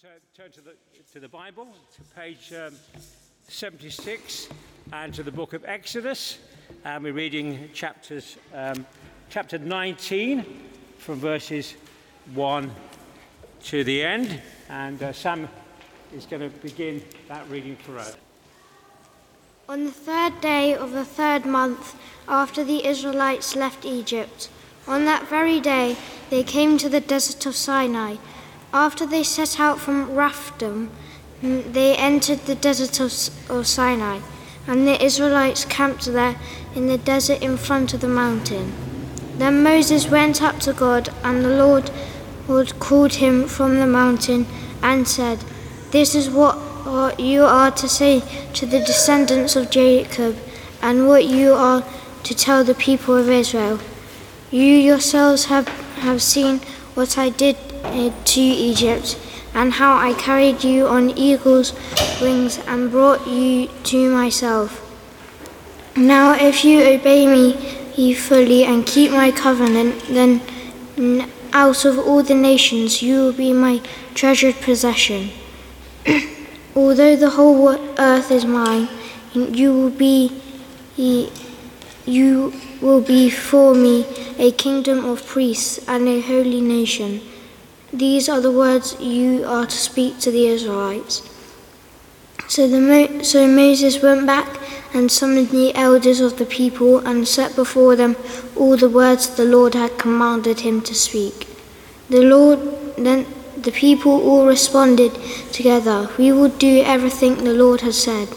to turn, turn to, the, to the Bible, to page um, 76, and to the book of Exodus. And we're reading chapters, um, chapter 19 from verses 1 to the end. And uh, Sam is going to begin that reading for us. On the third day of the third month after the Israelites left Egypt, on that very day they came to the desert of Sinai. After they set out from Rephidim, mm, they entered the desert of, Sinai, and the Israelites camped there in the desert in front of the mountain. Then Moses went up to God, and the Lord, Lord called him from the mountain and said, This is what you are to say to the descendants of Jacob, and what you are to tell the people of Israel. You yourselves have, have seen what I did Uh, to Egypt, and how I carried you on eagle's wings and brought you to myself. Now, if you obey me fully and keep my covenant, then out of all the nations you will be my treasured possession. Although the whole earth is mine, you will be you will be for me a kingdom of priests and a holy nation. These are the words you are to speak to the Israelites. So, the Mo- so Moses went back and summoned the elders of the people and set before them all the words the Lord had commanded him to speak. The Lord then the people all responded together, We will do everything the Lord has said.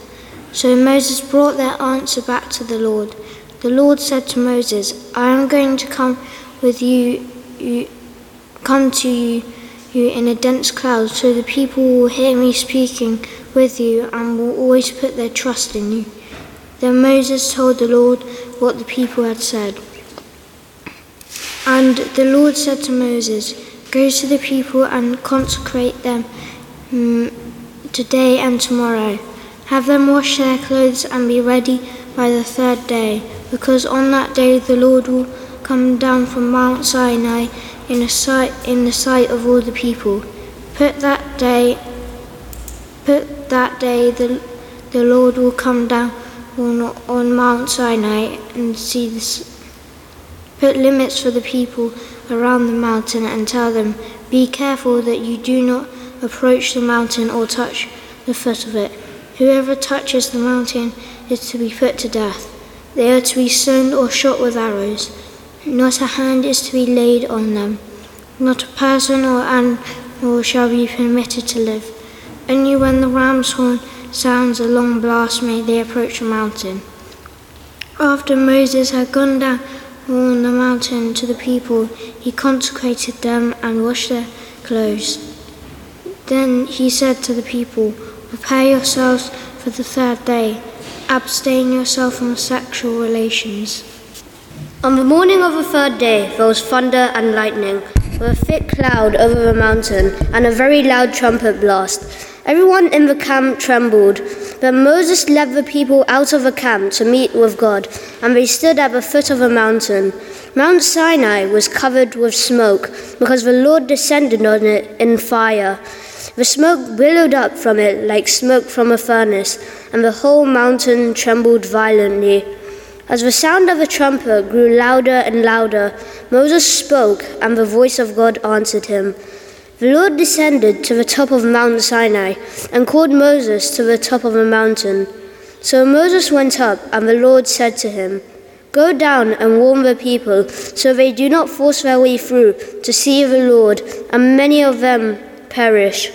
So Moses brought their answer back to the Lord. The Lord said to Moses, I am going to come with you, you come to you, in a dense cloud, so the people will hear me speaking with you and will always put their trust in you. Then Moses told the Lord what the people had said. And the Lord said to Moses, Go to the people and consecrate them um, today and tomorrow. Have them wash their clothes and be ready by the third day, because on that day the Lord will come down from Mount Sinai in, sight, in the sight of all the people. Put that day, put that day the, the Lord will come down on, on Mount Sinai and see this. Put limits for the people around the mountain and tell them, Be careful that you do not approach the mountain or touch the foot of it. Whoever touches the mountain is to be put to death. They are to be stoned or shot with arrows. Not a hand is to be laid on them. Not a person or animal shall be permitted to live. Only when the ram's horn sounds a long blast may they approach the mountain. After Moses had gone down on the mountain to the people, he consecrated them and washed their clothes. Then he said to the people, Prepare yourselves for the third day. Abstain yourself from sexual relations. On the morning of the third day there was thunder and lightning, with a thick cloud over the mountain, and a very loud trumpet blast. Everyone in the camp trembled. Then Moses led the people out of the camp to meet with God, and they stood at the foot of the mountain. Mount Sinai was covered with smoke, because the Lord descended on it in fire. The smoke billowed up from it like smoke from a furnace, and the whole mountain trembled violently. As the sound of the trumpet grew louder and louder, Moses spoke, and the voice of God answered him. The Lord descended to the top of Mount Sinai and called Moses to the top of the mountain. So Moses went up, and the Lord said to him, Go down and warn the people, so they do not force their way through to see the Lord, and many of them perish.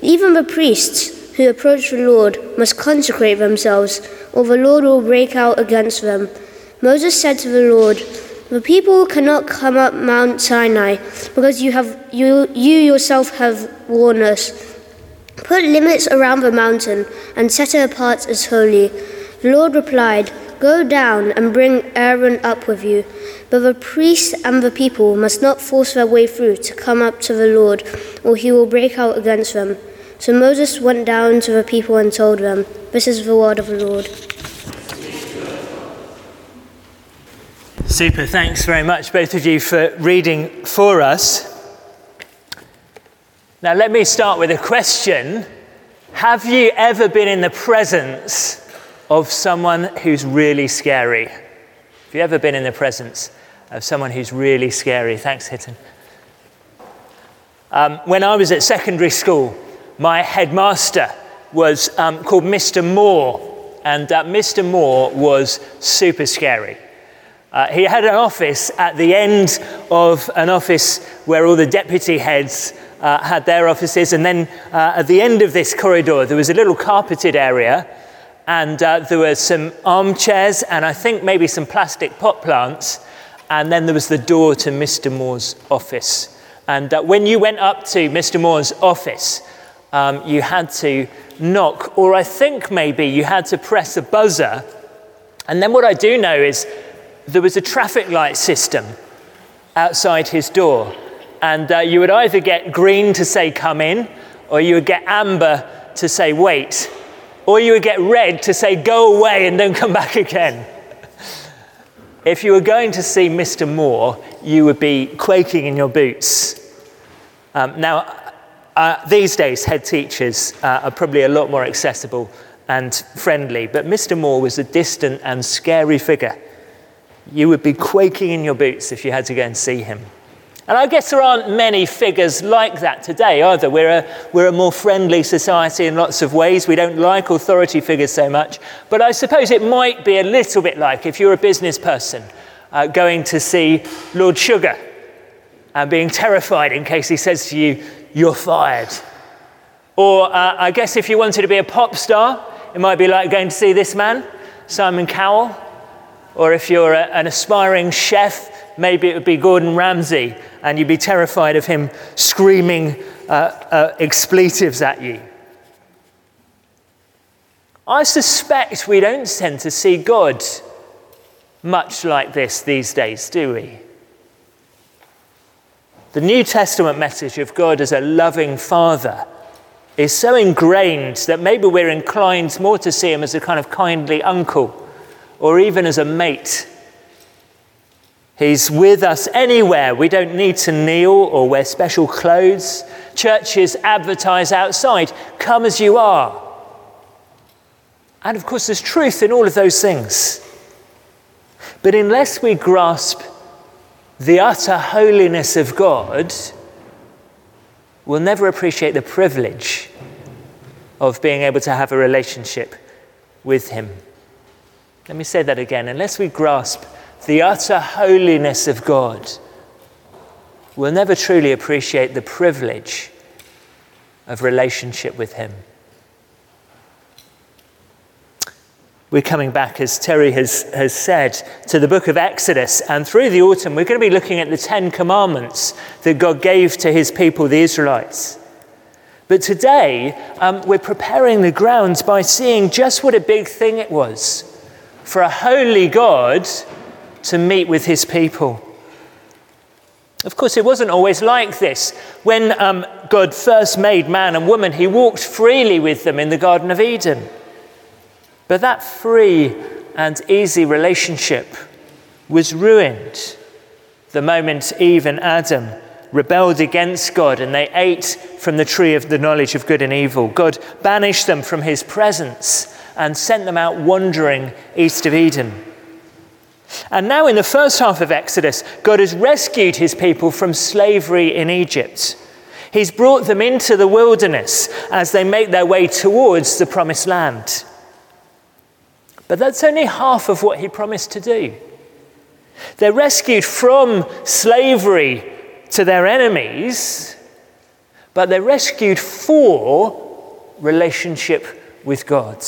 Even the priests who approach the Lord must consecrate themselves, or the Lord will break out against them. Moses said to the Lord, The people cannot come up Mount Sinai, because you, have, you, you yourself have warned us. Put limits around the mountain and set it apart as holy. The Lord replied, Go down and bring Aaron up with you. But the priests and the people must not force their way through to come up to the Lord, or he will break out against them. So Moses went down to the people and told them, This is the word of the Lord. Super, thanks very much, both of you, for reading for us. Now, let me start with a question Have you ever been in the presence of someone who's really scary? Have you ever been in the presence of someone who's really scary? Thanks, Hitton. Um, when I was at secondary school, my headmaster was um, called Mr. Moore, and uh, Mr. Moore was super scary. Uh, he had an office at the end of an office where all the deputy heads uh, had their offices, and then uh, at the end of this corridor, there was a little carpeted area, and uh, there were some armchairs, and I think maybe some plastic pot plants, and then there was the door to Mr. Moore's office. And uh, when you went up to Mr. Moore's office, um, you had to knock, or I think maybe you had to press a buzzer. And then what I do know is there was a traffic light system outside his door. And uh, you would either get green to say come in, or you would get amber to say wait, or you would get red to say go away and don't come back again. if you were going to see Mr. Moore, you would be quaking in your boots. Um, now, uh, these days, head teachers uh, are probably a lot more accessible and friendly, but Mr. Moore was a distant and scary figure. You would be quaking in your boots if you had to go and see him. And I guess there aren't many figures like that today either. We're a, we're a more friendly society in lots of ways. We don't like authority figures so much. But I suppose it might be a little bit like if you're a business person uh, going to see Lord Sugar and being terrified in case he says to you, You're fired. Or uh, I guess if you wanted to be a pop star, it might be like going to see this man, Simon Cowell. Or if you're a, an aspiring chef, maybe it would be Gordon Ramsay, and you'd be terrified of him screaming uh, uh, expletives at you. I suspect we don't tend to see God much like this these days, do we? The New Testament message of God as a loving father is so ingrained that maybe we're inclined more to see him as a kind of kindly uncle or even as a mate. He's with us anywhere. We don't need to kneel or wear special clothes. Churches advertise outside, come as you are. And of course, there's truth in all of those things. But unless we grasp the utter holiness of God, we'll never appreciate the privilege of being able to have a relationship with Him. Let me say that again. Unless we grasp the utter holiness of God, we'll never truly appreciate the privilege of relationship with Him. We're coming back, as Terry has, has said, to the book of Exodus. And through the autumn, we're going to be looking at the Ten Commandments that God gave to his people, the Israelites. But today, um, we're preparing the grounds by seeing just what a big thing it was for a holy God to meet with his people. Of course, it wasn't always like this. When um, God first made man and woman, he walked freely with them in the Garden of Eden. But that free and easy relationship was ruined the moment Eve and Adam rebelled against God and they ate from the tree of the knowledge of good and evil. God banished them from his presence and sent them out wandering east of Eden. And now, in the first half of Exodus, God has rescued his people from slavery in Egypt. He's brought them into the wilderness as they make their way towards the promised land. But that's only half of what he promised to do. They're rescued from slavery to their enemies, but they're rescued for relationship with God.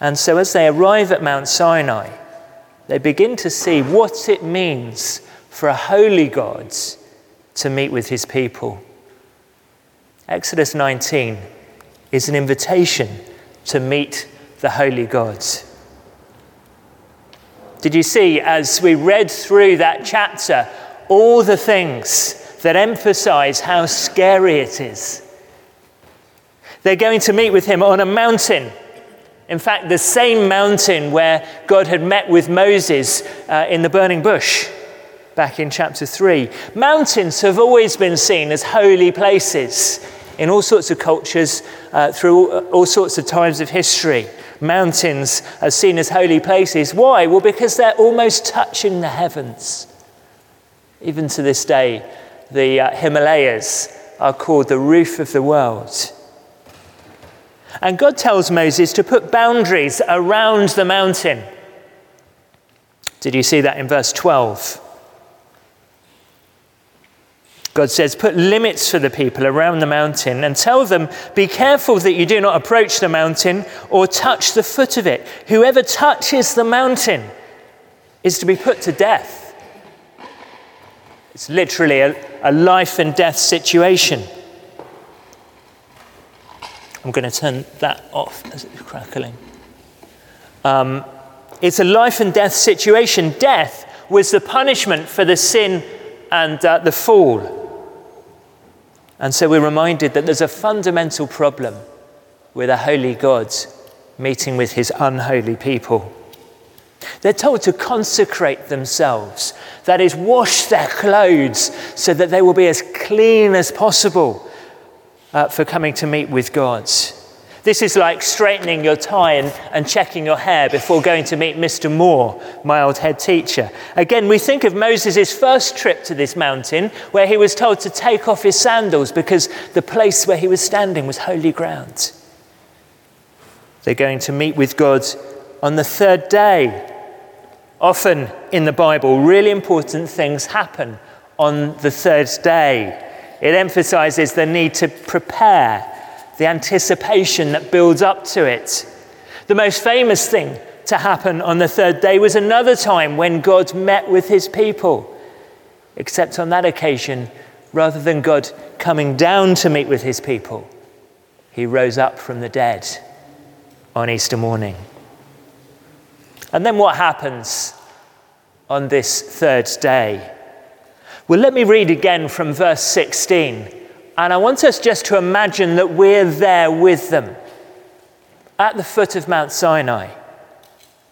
And so as they arrive at Mount Sinai, they begin to see what it means for a holy God to meet with his people. Exodus 19 is an invitation to meet the holy God. Did you see as we read through that chapter all the things that emphasize how scary it is? They're going to meet with him on a mountain. In fact, the same mountain where God had met with Moses uh, in the burning bush. back in chapter 3. Mountains have always been seen as holy places in all sorts of cultures uh, through all sorts of times of history. Mountains are seen as holy places. Why? Well, because they're almost touching the heavens. Even to this day, the uh, Himalayas are called the roof of the world. And God tells Moses to put boundaries around the mountain. Did you see that in verse 12? God says, Put limits for the people around the mountain and tell them, Be careful that you do not approach the mountain or touch the foot of it. Whoever touches the mountain is to be put to death. It's literally a, a life and death situation. I'm going to turn that off as it's crackling. Um, it's a life and death situation. Death was the punishment for the sin and uh, the fall. And so we're reminded that there's a fundamental problem with a holy God meeting with his unholy people. They're told to consecrate themselves, that is, wash their clothes so that they will be as clean as possible uh, for coming to meet with God. This is like straightening your tie and, and checking your hair before going to meet Mr. Moore, my old head teacher. Again, we think of Moses' first trip to this mountain where he was told to take off his sandals because the place where he was standing was holy ground. They're going to meet with God on the third day. Often in the Bible, really important things happen on the third day. It emphasizes the need to prepare the anticipation that builds up to it. The most famous thing to happen on the third day was another time when God met with his people. Except on that occasion, rather than God coming down to meet with his people, he rose up from the dead on Easter morning. And then what happens on this third day? Well, let me read again from verse 16 and I want us just to imagine that we're there with them at the foot of Mount Sinai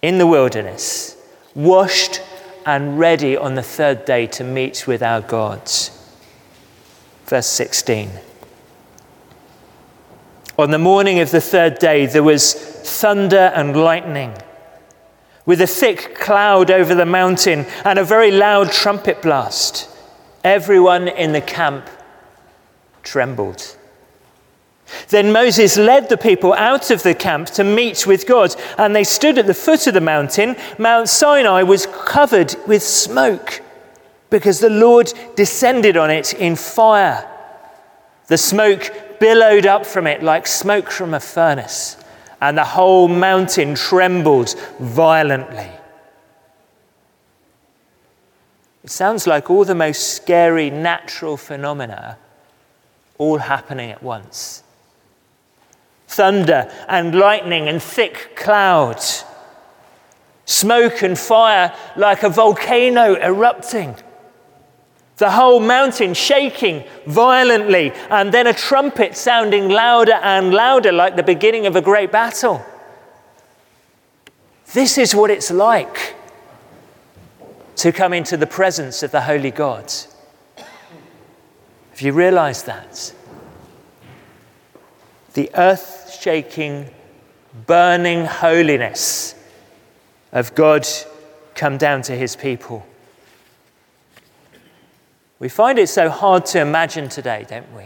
in the wilderness, washed and ready on the third day to meet with our gods. Verse 16. On the morning of the third day, there was thunder and lightning, with a thick cloud over the mountain and a very loud trumpet blast. Everyone in the camp trembled. Then Moses led the people out of the camp to meet with God, and they stood at the foot of the mountain. Mount Sinai was covered with smoke because the Lord descended on it in fire. The smoke billowed up from it like smoke from a furnace, and the whole mountain trembled violently. It sounds like all the most scary natural phenomena all happening at once. Thunder and lightning and thick clouds, smoke and fire like a volcano erupting, the whole mountain shaking violently, and then a trumpet sounding louder and louder like the beginning of a great battle. This is what it's like to come into the presence of the Holy God. Have you realized that? The earth shaking, burning holiness of God come down to his people. We find it so hard to imagine today, don't we?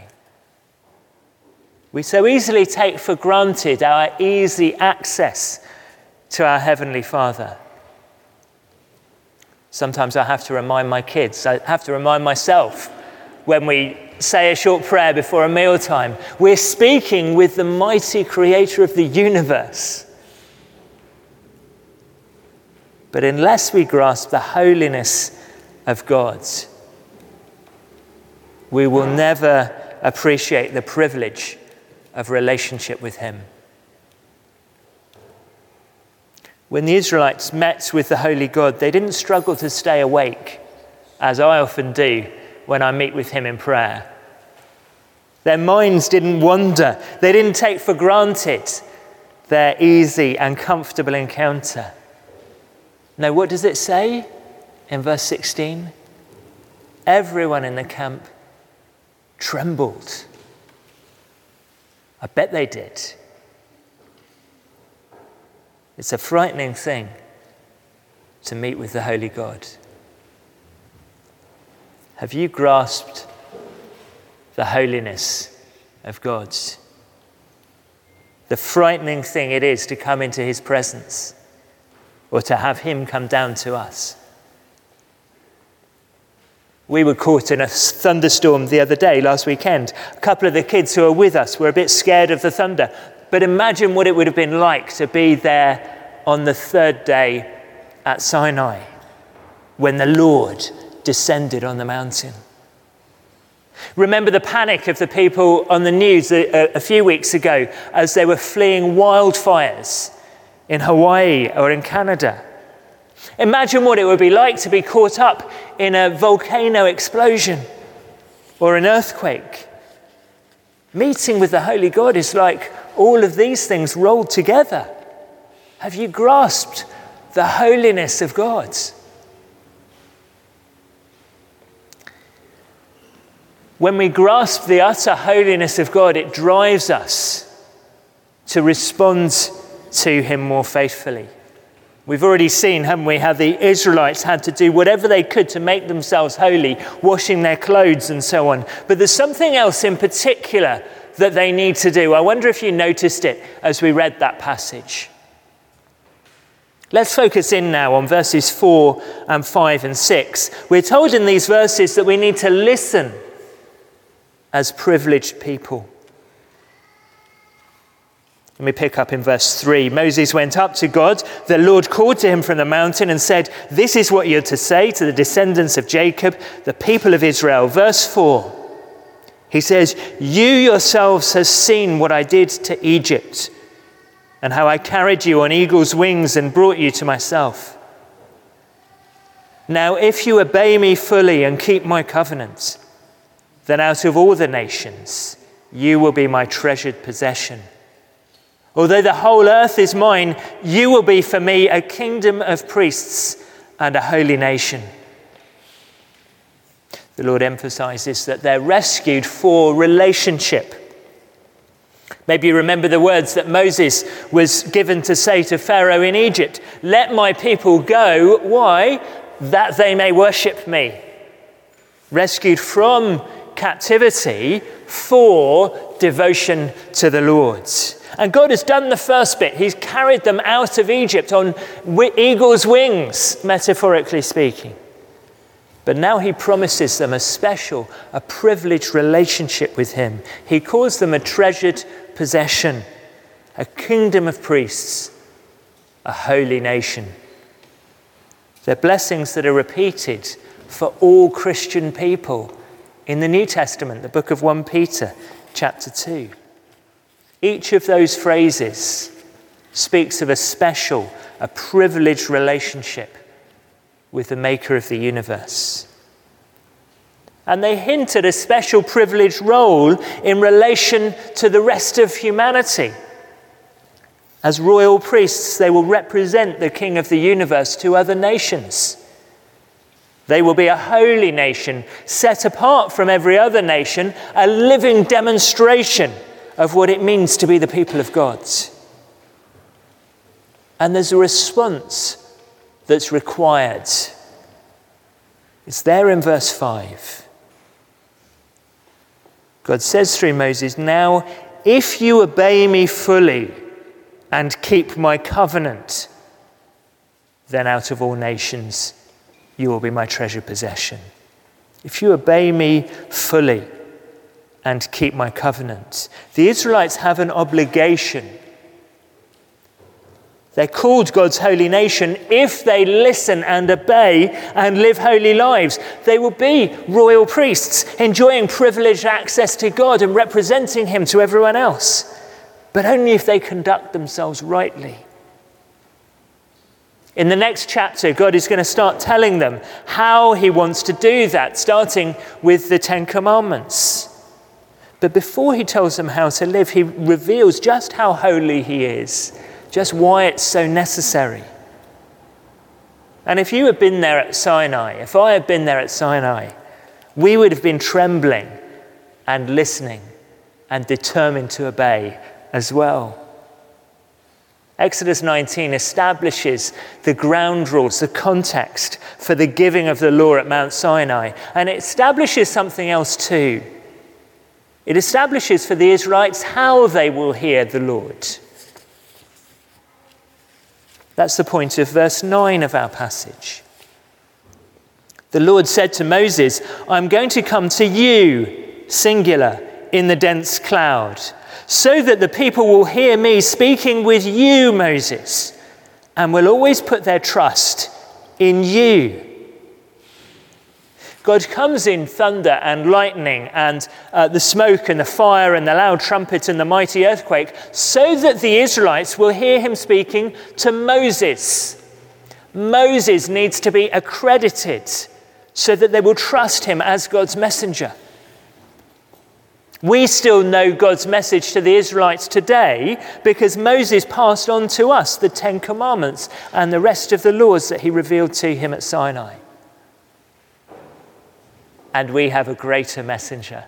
We so easily take for granted our easy access to our Heavenly Father. Sometimes I have to remind my kids, I have to remind myself when we say a short prayer before a mealtime. We're speaking with the mighty creator of the universe. But unless we grasp the holiness of God, we will never appreciate the privilege of relationship with Him. When the Israelites met with the Holy God, they didn't struggle to stay awake, as I often do when I meet with him in prayer. Their minds didn't wander, they didn't take for granted their easy and comfortable encounter. Now, what does it say in verse 16? everyone in the camp trembled. I bet they did. It's a frightening thing to meet with the Holy God. Have you grasped the holiness of God's? The frightening thing it is to come into His presence or to have Him come down to us. We were caught in a thunderstorm the other day, last weekend. A couple of the kids who were with us were a bit scared of the thunder. But imagine what it would have been like to be there on the third day at Sinai when the Lord descended on the mountain. Remember the panic of the people on the news a, a, few weeks ago as they were fleeing wildfires in Hawaii or in Canada. Imagine what it would be like to be caught up in a volcano explosion or an earthquake. Meeting with the Holy God is like all of these things rolled together. Have you grasped the holiness of God? When we grasp the utter holiness of God, it drives us to respond to Him more faithfully. We've already seen, haven't we, how the Israelites had to do whatever they could to make themselves holy, washing their clothes and so on. But there's something else in particular that they need to do. I wonder if you noticed it as we read that passage. Let's focus in now on verses 4 and 5 and 6. We're told in these verses that we need to listen as privileged people. Let me pick up in verse 3. Moses went up to God. The Lord called to him from the mountain and said, This is what you're to say to the descendants of Jacob, the people of Israel. Verse 4. He says, You yourselves have seen what I did to Egypt, and how I carried you on eagle's wings and brought you to myself. Now, if you obey me fully and keep my covenant, then out of all the nations, you will be my treasured possession. Although the whole earth is mine, you will be for me a kingdom of priests and a holy nation. The Lord emphasizes that they're rescued for relationship. Maybe you remember the words that Moses was given to say to Pharaoh in Egypt Let my people go. Why? That they may worship me. Rescued from captivity for devotion to the Lord. And God has done the first bit. He's carried them out of Egypt on eagle's wings, metaphorically speaking. But now he promises them a special, a privileged relationship with him. He calls them a treasured possession, a kingdom of priests, a holy nation. They're blessings that are repeated for all Christian people in the New Testament, the book of 1 Peter, chapter 2. Each of those phrases speaks of a special, a privileged relationship with the maker of the universe. And they hint at a special privileged role in relation to the rest of humanity. As royal priests, they will represent the King of the universe to other nations. They will be a holy nation, set apart from every other nation, a living demonstration of what it means to be the people of God. And there's a response that's required. It's there in verse 5. God says through Moses, Now, if you obey me fully and keep my covenant, then out of all nations you will be my treasured possession. If you obey me fully, and keep my covenant. The Israelites have an obligation. They're called God's holy nation if they listen and obey and live holy lives. They will be royal priests, enjoying privileged access to God and representing Him to everyone else, but only if they conduct themselves rightly. In the next chapter, God is going to start telling them how He wants to do that, starting with the Ten Commandments. But before he tells them how to live, he reveals just how holy he is, just why it's so necessary. And if you had been there at Sinai, if I had been there at Sinai, we would have been trembling and listening and determined to obey as well. Exodus 19 establishes the ground rules, the context for the giving of the law at Mount Sinai, and it establishes something else too. It establishes for the Israelites how they will hear the Lord. That's the point of verse 9 of our passage. The Lord said to Moses, I'm going to come to you, singular, in the dense cloud, so that the people will hear me speaking with you, Moses, and will always put their trust in you. God comes in thunder and lightning and uh, the smoke and the fire and the loud trumpet and the mighty earthquake so that the Israelites will hear him speaking to Moses. Moses needs to be accredited so that they will trust him as God's messenger. We still know God's message to the Israelites today because Moses passed on to us the Ten Commandments and the rest of the laws that he revealed to him at Sinai and we have a greater messenger.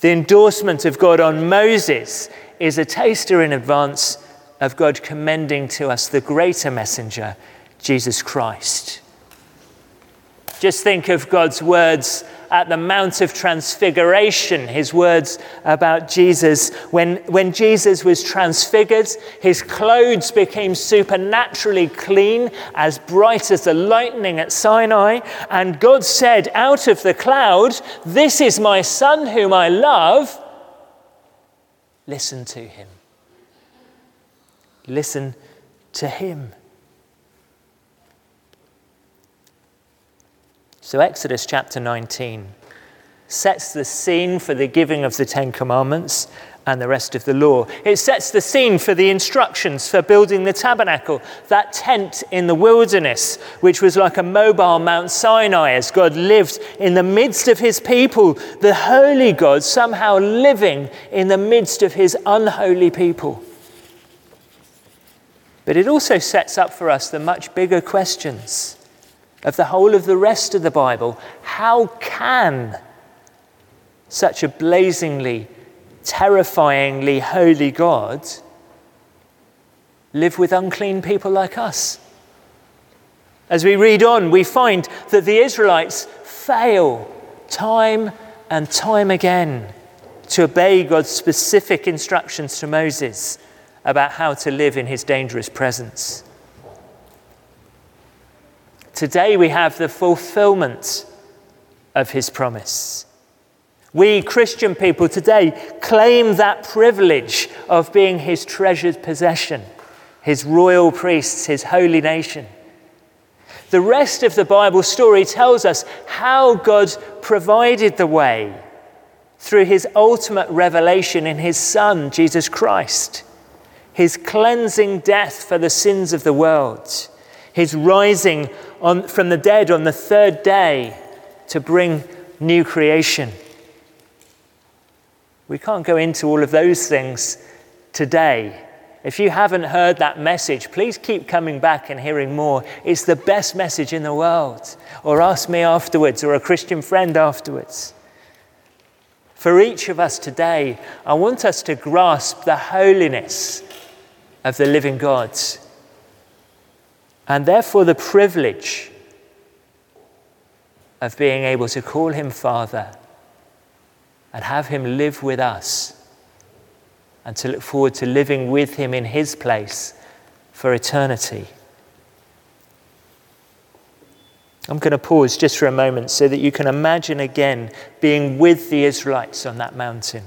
The endorsement of God on Moses is a taster in advance of God commending to us the greater messenger, Jesus Christ. Just think of God's words at the Mount of Transfiguration, his words about Jesus. When, when Jesus was transfigured, his clothes became supernaturally clean, as bright as the lightning at Sinai. And God said out of the cloud, This is my Son whom I love. Listen to him. Listen to him. So, Exodus chapter 19 sets the scene for the giving of the Ten Commandments and the rest of the law. It sets the scene for the instructions for building the tabernacle, that tent in the wilderness, which was like a mobile Mount Sinai as God lived in the midst of his people, the holy God somehow living in the midst of his unholy people. But it also sets up for us the much bigger questions of the whole of the rest of the Bible, how can such a blazingly, terrifyingly holy God live with unclean people like us? As we read on, we find that the Israelites fail time and time again to obey God's specific instructions to Moses about how to live in his dangerous presence. Today we have the fulfillment of his promise. We Christian people today claim that privilege of being his treasured possession, his royal priests, his holy nation. The rest of the Bible story tells us how God provided the way through his ultimate revelation in his Son, Jesus Christ, his cleansing death for the sins of the world, his rising on, from the dead on the third day to bring new creation. We can't go into all of those things today. If you haven't heard that message, please keep coming back and hearing more. It's the best message in the world. Or ask me afterwards, or a Christian friend afterwards. For each of us today, I want us to grasp the holiness of the living God and therefore the privilege of being able to call him Father and have him live with us and to look forward to living with him in his place for eternity. I'm going to pause just for a moment so that you can imagine again being with the Israelites on that mountain.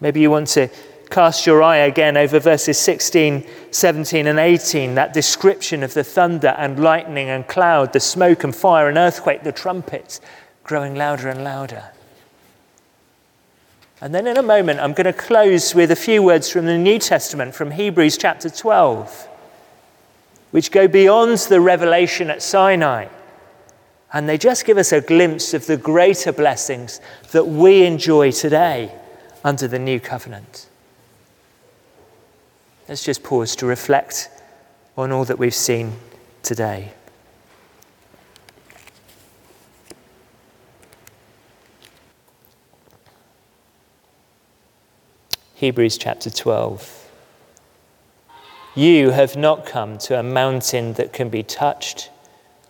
Maybe you want to cast your eye again over verses 16, 17, and 18, that description of the thunder and lightning and cloud, the smoke and fire and earthquake, the trumpets growing louder and louder. And then in a moment, I'm going to close with a few words from the New Testament, from Hebrews chapter 12, which go beyond the revelation at Sinai. And they just give us a glimpse of the greater blessings that we enjoy today under the new covenant let's just pause to reflect on all that we've seen today. Hebrews chapter 12. You have not come to a mountain that can be touched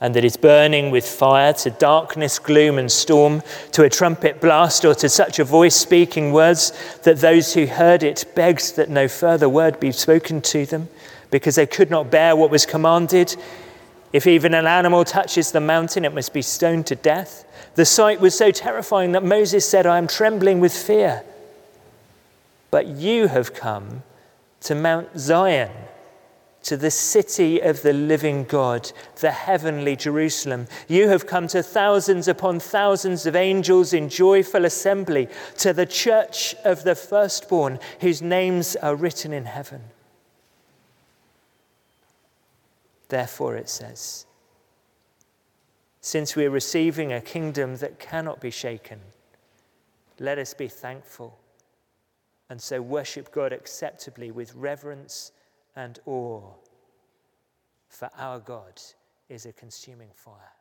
and that is burning with fire, to darkness, gloom, and storm, to a trumpet blast, or to such a voice speaking words that those who heard it begged that no further word be spoken to them, because they could not bear what was commanded. If even an animal touches the mountain, it must be stoned to death. The sight was so terrifying that Moses said, I am trembling with fear. But you have come to Mount Zion to the city of the living God, the heavenly Jerusalem. You have come to thousands upon thousands of angels in joyful assembly, to the church of the firstborn, whose names are written in heaven. Therefore, it says, since we are receiving a kingdom that cannot be shaken, let us be thankful and so worship God acceptably with reverence and awe, for our God is a consuming fire.